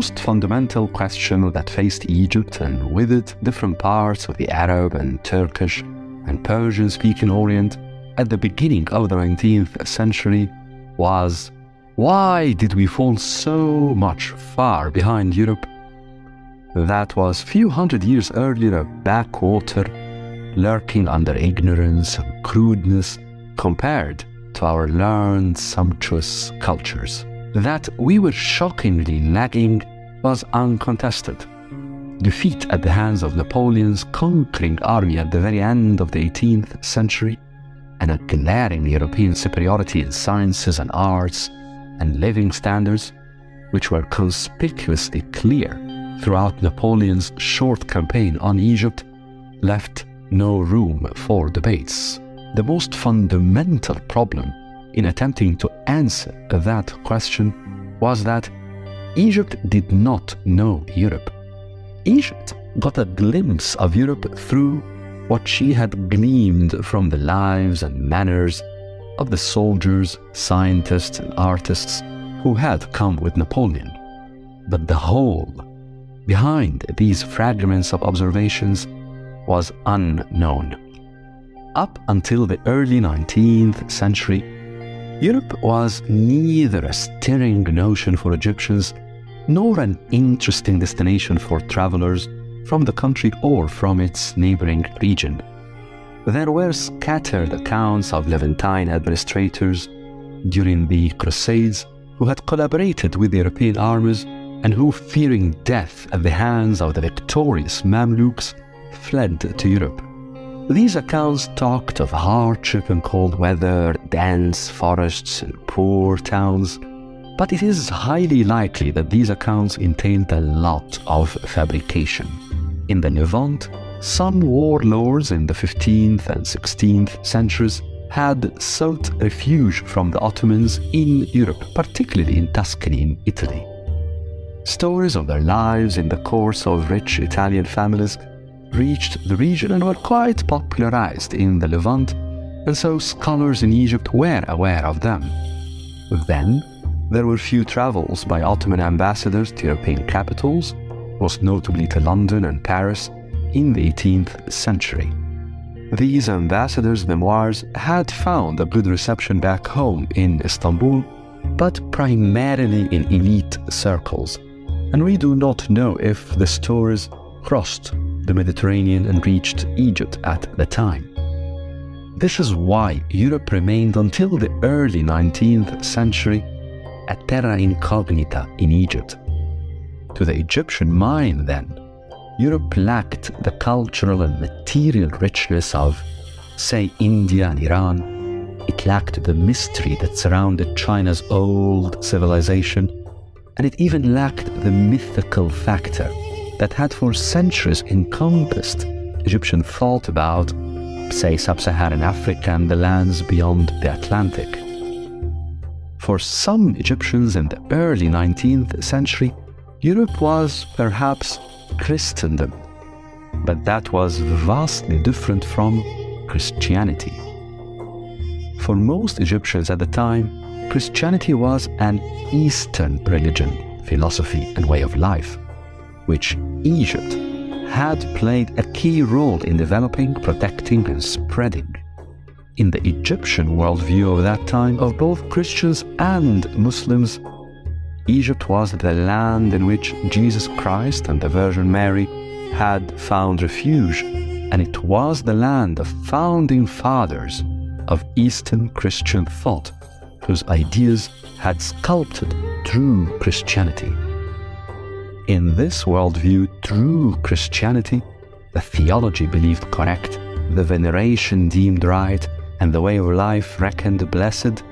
most fundamental question that faced Egypt and with it different parts of the Arab and Turkish and Persian speaking Orient at the beginning of the 19th century was why did we fall so much far behind Europe? That was few hundred years earlier a backwater lurking under ignorance and crudeness compared to our learned, sumptuous cultures. That we were shockingly lagging was uncontested. Defeat at the hands of Napoleon's conquering army at the very end of the 18th century, and a glaring European superiority in sciences and arts and living standards, which were conspicuously clear throughout Napoleon's short campaign on Egypt, left no room for debates. The most fundamental problem in attempting to answer that question was that Egypt did not know Europe. Egypt got a glimpse of Europe through what she had gleaned from the lives and manners of the soldiers, scientists, and artists who had come with Napoleon. But the whole behind these fragments of observations was unknown. Up until the early 19th century, Europe was neither a stirring notion for Egyptians nor an interesting destination for travelers from the country or from its neighboring region. There were scattered accounts of Levantine administrators during the Crusades who had collaborated with the European armies and who, fearing death at the hands of the victorious Mamluks, fled to Europe. These accounts talked of hardship and cold weather, dense forests, and poor towns, but it is highly likely that these accounts entailed a lot of fabrication. In the Levant, some warlords in the 15th and 16th centuries had sought refuge from the Ottomans in Europe, particularly in Tuscany in Italy. Stories of their lives in the course of rich Italian families reached the region and were quite popularized in the Levant, and so scholars in Egypt were aware of them. Then, there were few travels by Ottoman ambassadors to European capitals, most notably to London and Paris, in the 18th century. These ambassadors' memoirs had found a good reception back home in Istanbul, but primarily in elite circles, and we do not know if the stories crossed the Mediterranean and reached Egypt at the time. This is why Europe remained until the early 19th century a terra incognita in Egypt. To the Egyptian mind, then, Europe lacked the cultural and material richness of, say, India and Iran. It lacked the mystery that surrounded China's old civilization, and it even lacked the mythical factor that had for centuries encompassed Egyptian thought about, say, sub Saharan Africa and the lands beyond the Atlantic. For some Egyptians in the early 19th century, Europe was perhaps Christendom, but that was vastly different from Christianity. For most Egyptians at the time, Christianity was an Eastern religion, philosophy, and way of life which Egypt had played a key role in developing, protecting, and spreading. In the Egyptian worldview of that time, of both Christians and Muslims, Egypt was the land in which Jesus Christ and the Virgin Mary had found refuge, and it was the land of founding fathers of Eastern Christian thought, whose ideas had sculpted true Christianity. In this worldview, true Christianity, the theology believed correct, the veneration deemed right, and the way of life reckoned blessed,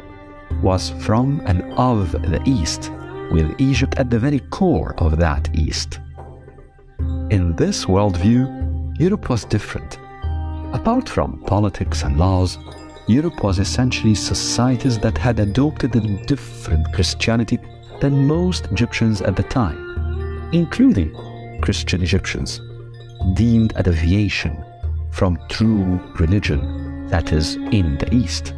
was from and of the East, with Egypt at the very core of that East. In this worldview, Europe was different. Apart from politics and laws, Europe was essentially societies that had adopted a different Christianity than most Egyptians at the time including Christian Egyptians, deemed a deviation from true religion that is in the East.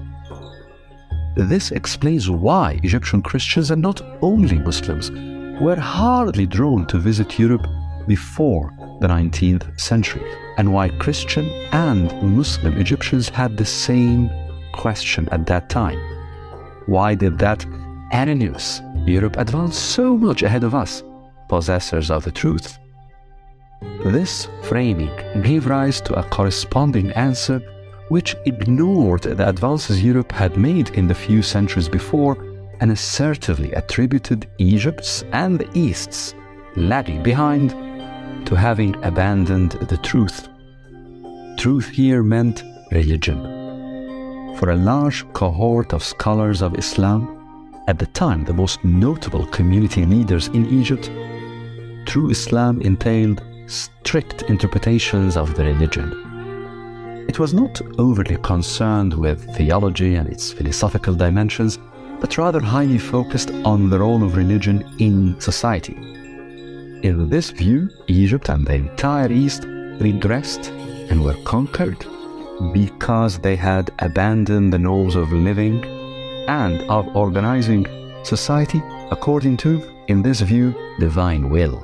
This explains why Egyptian Christians and not only Muslims were hardly drawn to visit Europe before the 19th century, and why Christian and Muslim Egyptians had the same question at that time. Why did that anonymous Europe advance so much ahead of us, possessors of the truth? This framing gave rise to a corresponding answer which ignored the advances Europe had made in the few centuries before and assertively attributed Egypt's and the East's lagging behind to having abandoned the truth. Truth here meant religion. For a large cohort of scholars of Islam, at the time the most notable community leaders in Egypt, true Islam entailed strict interpretations of the religion. It was not overly concerned with theology and its philosophical dimensions, but rather highly focused on the role of religion in society. In this view, Egypt and the entire East redressed and were conquered because they had abandoned the norms of living and of organizing society according to, in this view, divine will.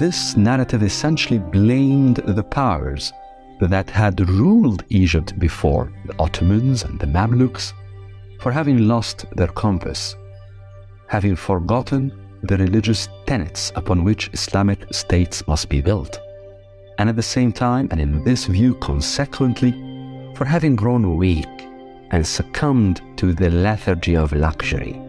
This narrative essentially blamed the powers that had ruled Egypt before, the Ottomans and the Mamluks, for having lost their compass, having forgotten the religious tenets upon which Islamic states must be built, and at the same time, and in this view consequently, for having grown weak and succumbed to the lethargy of luxury.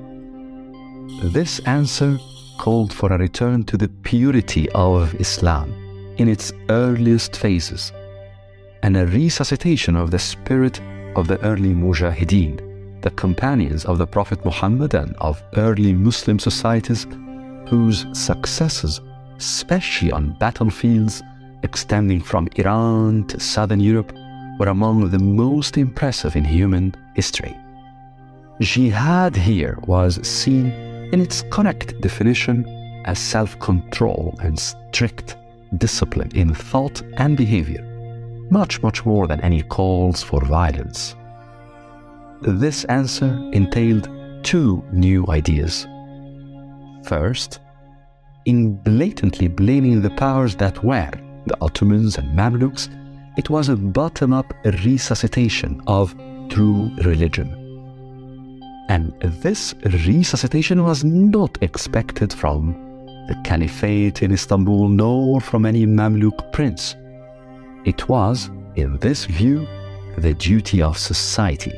This answer called for a return to the purity of Islam in its earliest phases and a resuscitation of the spirit of the early Mujahideen, the companions of the Prophet Muhammad and of early Muslim societies whose successes, especially on battlefields extending from Iran to southern Europe, were among the most impressive in human history. Jihad here was seen in its correct definition as self control and strict discipline in thought and behavior, much, much more than any calls for violence. This answer entailed two new ideas. First, in blatantly blaming the powers that were, the Ottomans and Mamluks, it was a bottom up resuscitation of true religion. And this resuscitation was not expected from the Caliphate in Istanbul nor from any Mamluk prince. It was, in this view, the duty of society.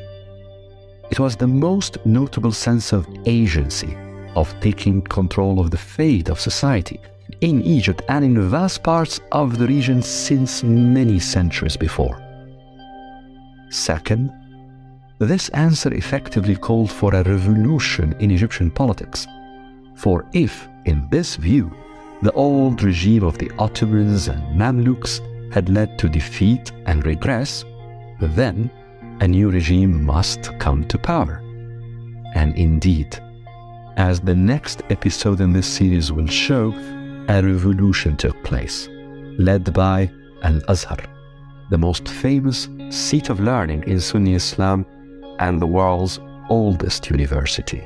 It was the most notable sense of agency, of taking control of the fate of society in Egypt and in vast parts of the region since many centuries before. Second, this answer effectively called for a revolution in Egyptian politics. For if, in this view, the old regime of the Ottomans and Mamluks had led to defeat and regress, then a new regime must come to power. And indeed, as the next episode in this series will show, a revolution took place, led by Al Azhar, the most famous seat of learning in Sunni Islam and the world's oldest university.